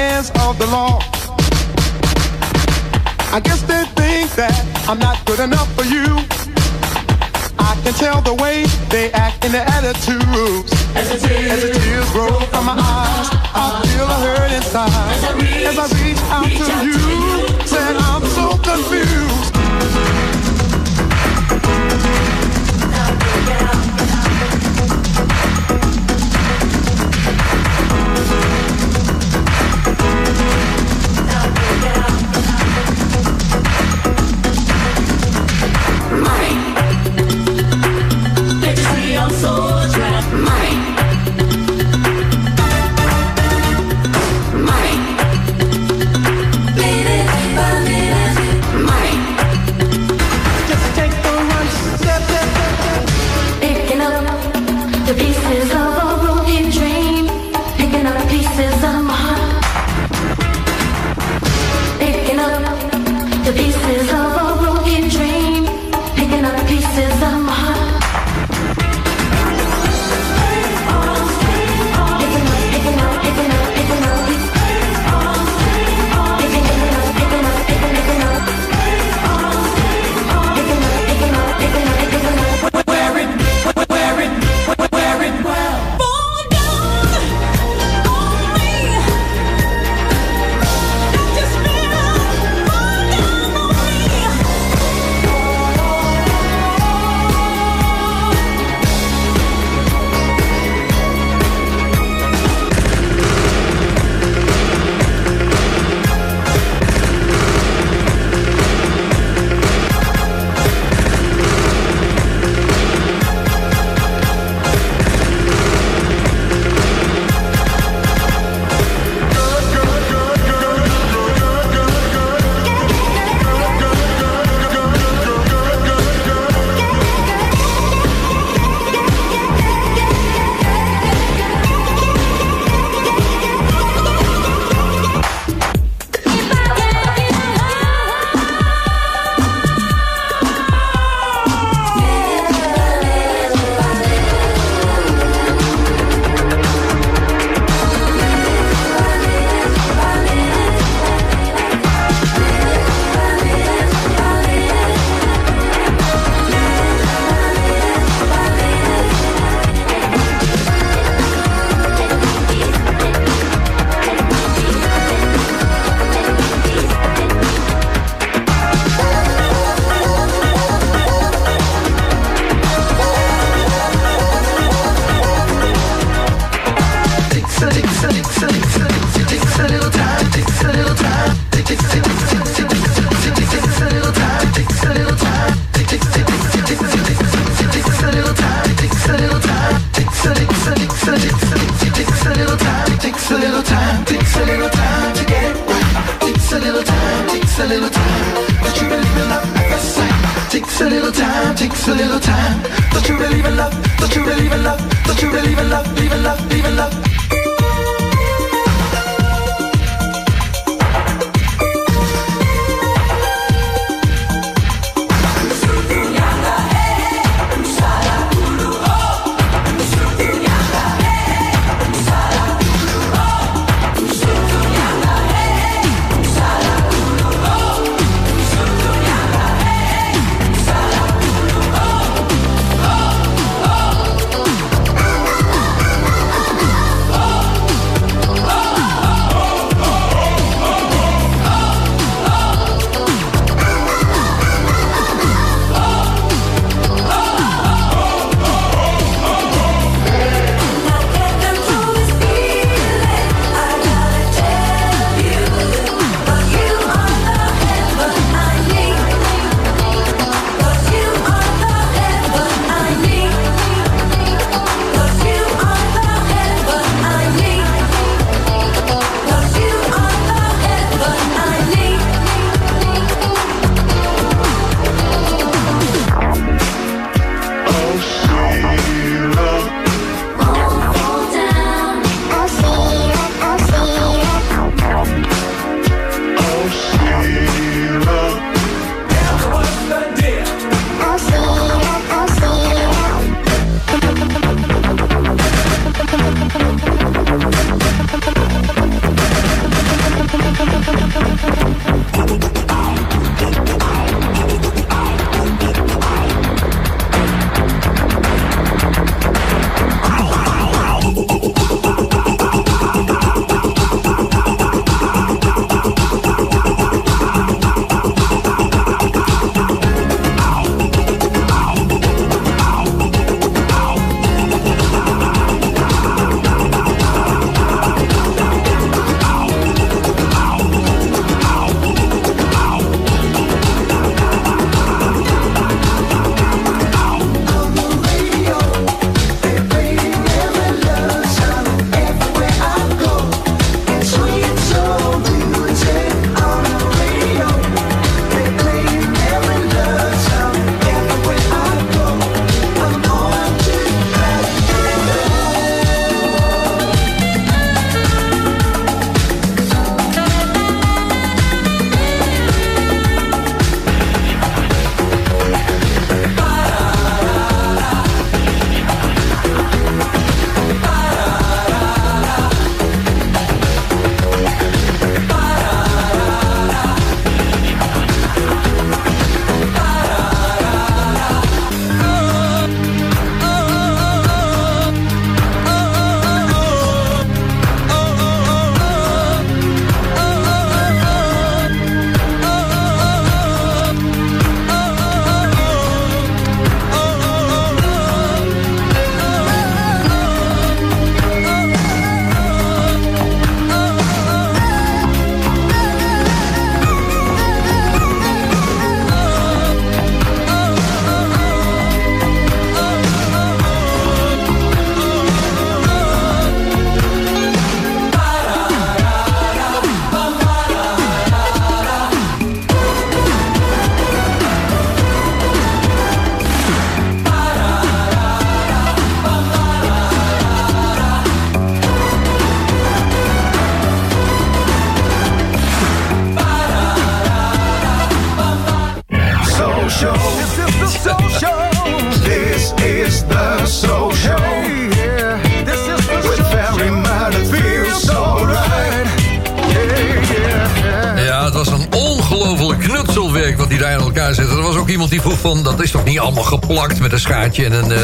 geplakt met een schaartje en een, eh,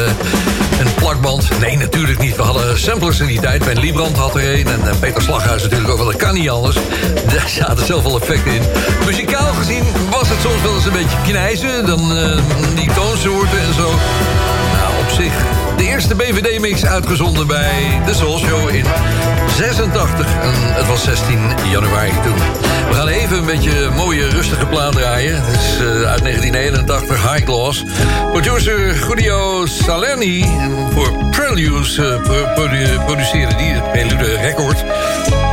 een plakband? Nee, natuurlijk niet. We hadden samplers in die tijd. Ben Liebrand had er een en eh, Peter Slaghuis natuurlijk ook wel. Dat kan niet anders. Daar zaten zoveel effecten in. Muzikaal gezien was het soms wel eens een beetje knijzen. Dan eh, die toonsoorten en zo zich. De eerste BVD-mix uitgezonden bij de Soul Show in 86. En het was 16 januari toen. We gaan even een beetje mooie, rustige plaat draaien. Het is eh, uit 1981, High Gloss. Producer Guido Salerni voor Preludes eh, produceerde die het Prelude Record.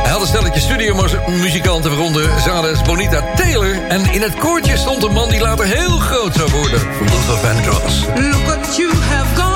Hij had een stelletje studiomuzikanten, waaronder Zales Bonita Taylor. En in het koortje stond een man die later heel groot zou worden. Luther Vandross. Look what you have.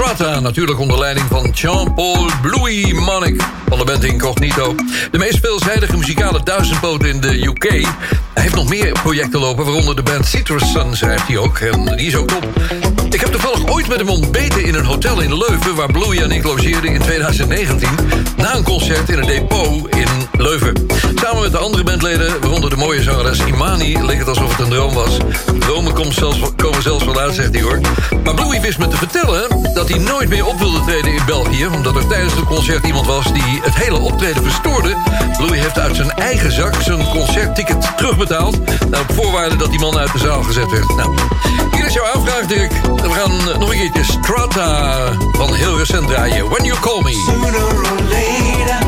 Strata, natuurlijk onder leiding van Jean-Paul Bluey van de band Incognito. De meest veelzijdige muzikale duizendpoot in de UK. Hij heeft nog meer projecten lopen, waaronder de band Citrus Sun, schrijft hij ook. En die is ook top. Ik heb toevallig ooit met hem ontbeten in een hotel in Leuven... waar Bluey en ik logeerden in 2019... na een concert in een depot in Leuven. Met de andere bandleden, waaronder de mooie zangeres Imani... leek het alsof het een droom was. Dromen komen zelfs, komen zelfs wel uit, zegt hij hoor. Maar Bluey wist me te vertellen dat hij nooit meer op wilde treden in België... omdat er tijdens het concert iemand was die het hele optreden verstoorde. Bluey heeft uit zijn eigen zak zijn concertticket terugbetaald... naar voorwaarde dat die man uit de zaal gezet werd. Nou, hier is jouw aanvraag, Dirk. We gaan eh, nog een keertje Strata van heel recent draaien. When You Call Me.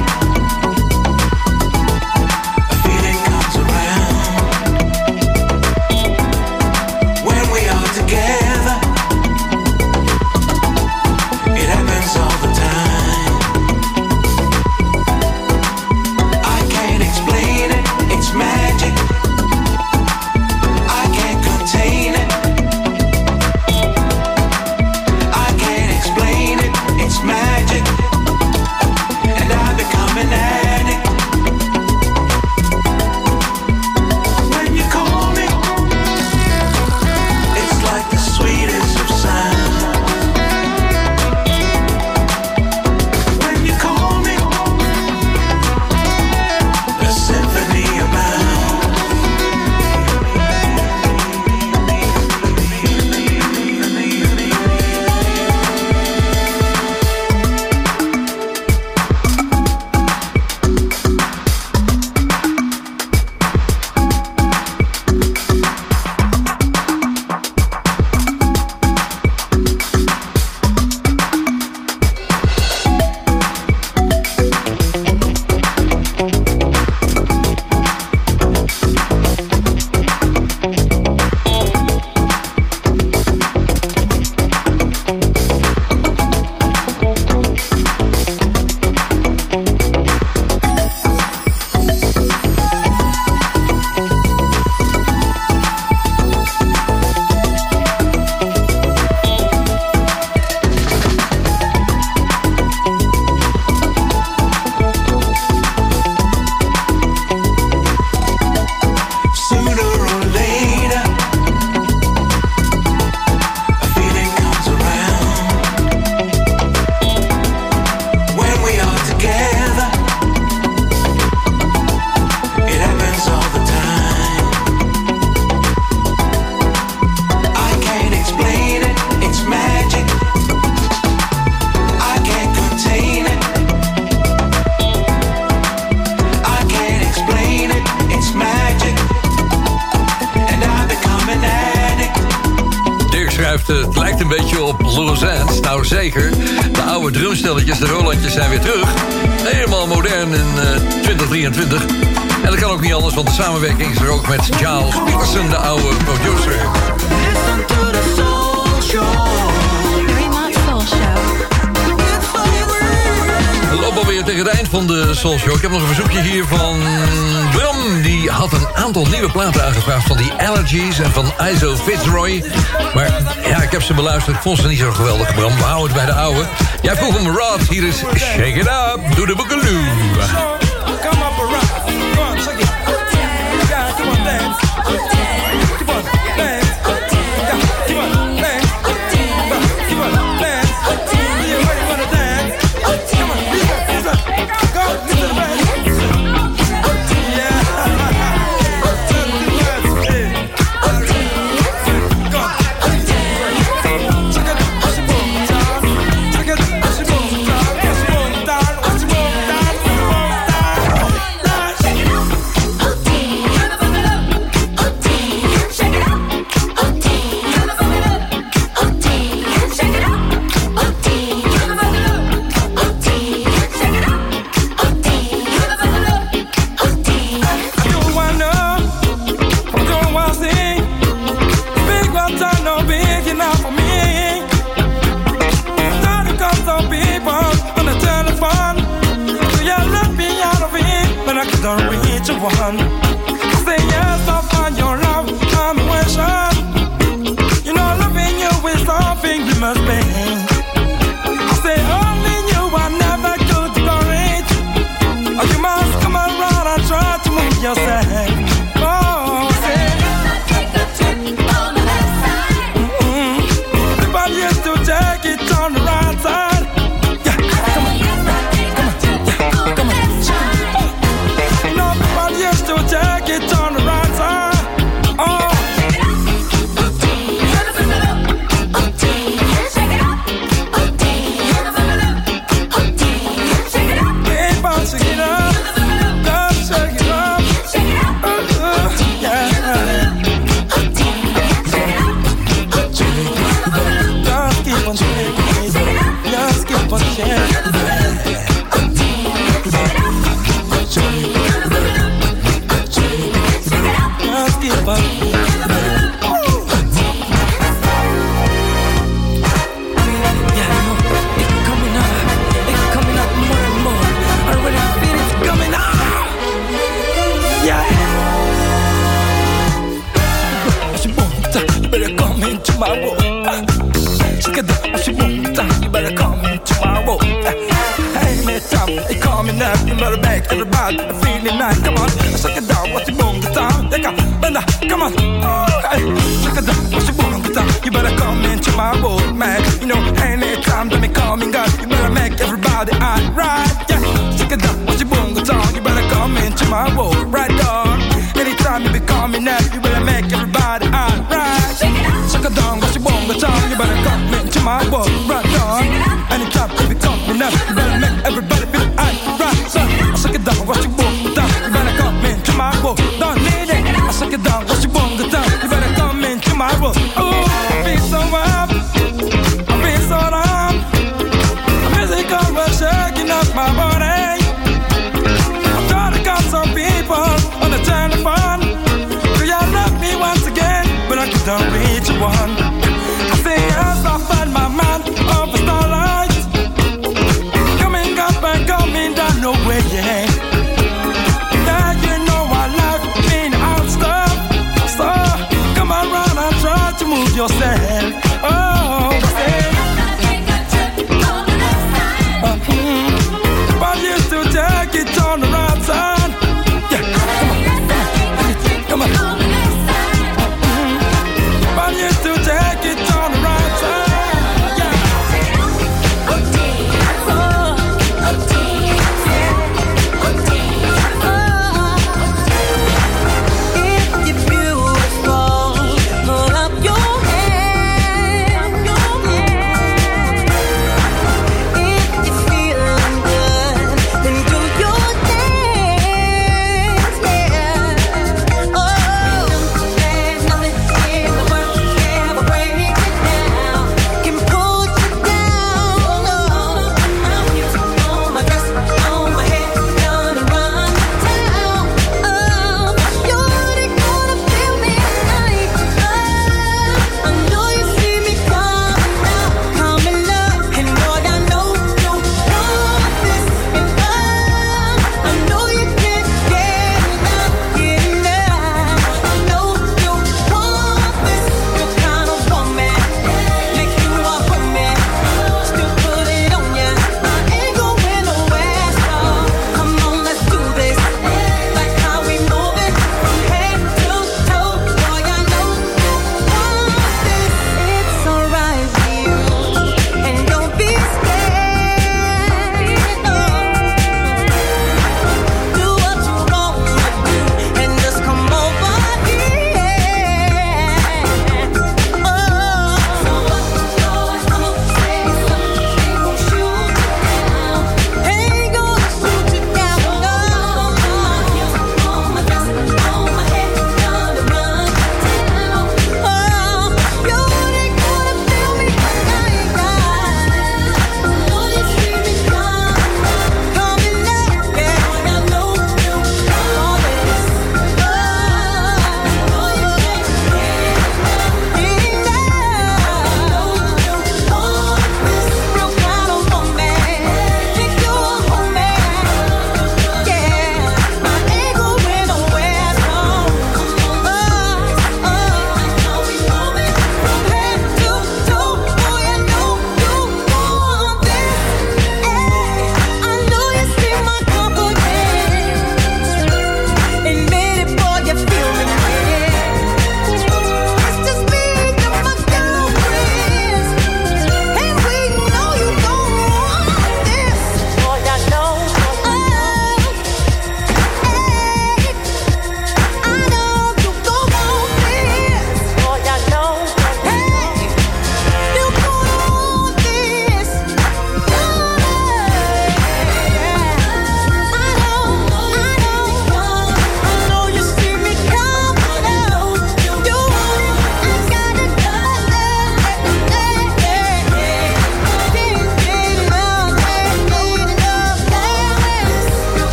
luisteren. Ik vond ze niet zo geweldig, Bram. We houden het bij de oude. Jij vroeg om Rod. Hier is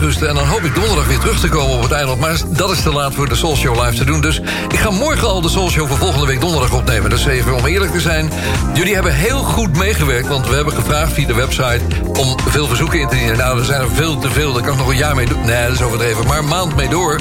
en dan hoop ik donderdag weer terug te komen op het eiland. Maar dat is te laat voor de Soul Show live te doen. Dus ik ga morgen al de Soul Show voor volgende week donderdag opnemen. Dus even om eerlijk te zijn. Jullie hebben heel goed meegewerkt, want we hebben gevraagd via de website... om veel verzoeken in te dienen. Nou, er zijn er veel te veel. Daar kan ik nog een jaar mee doen. Nee, dat is overdreven. Maar een maand mee door.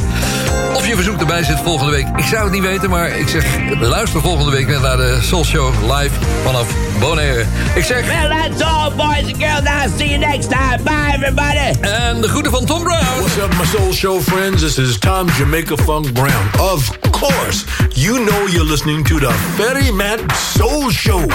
Of je verzoek erbij zit volgende week. Ik zou het niet weten, maar ik zeg... luister volgende week weer naar de Soul Show live vanaf Bonaire. Ik zeg... Well, that's all, boys and girls. I'll see you next time. Bye, everybody. En de groeten van Tom Brown. What's up, my soul show friends? This is Tom Jamaica Funk Brown. Of course, you know you're listening to the Ferry Matt Soul Show.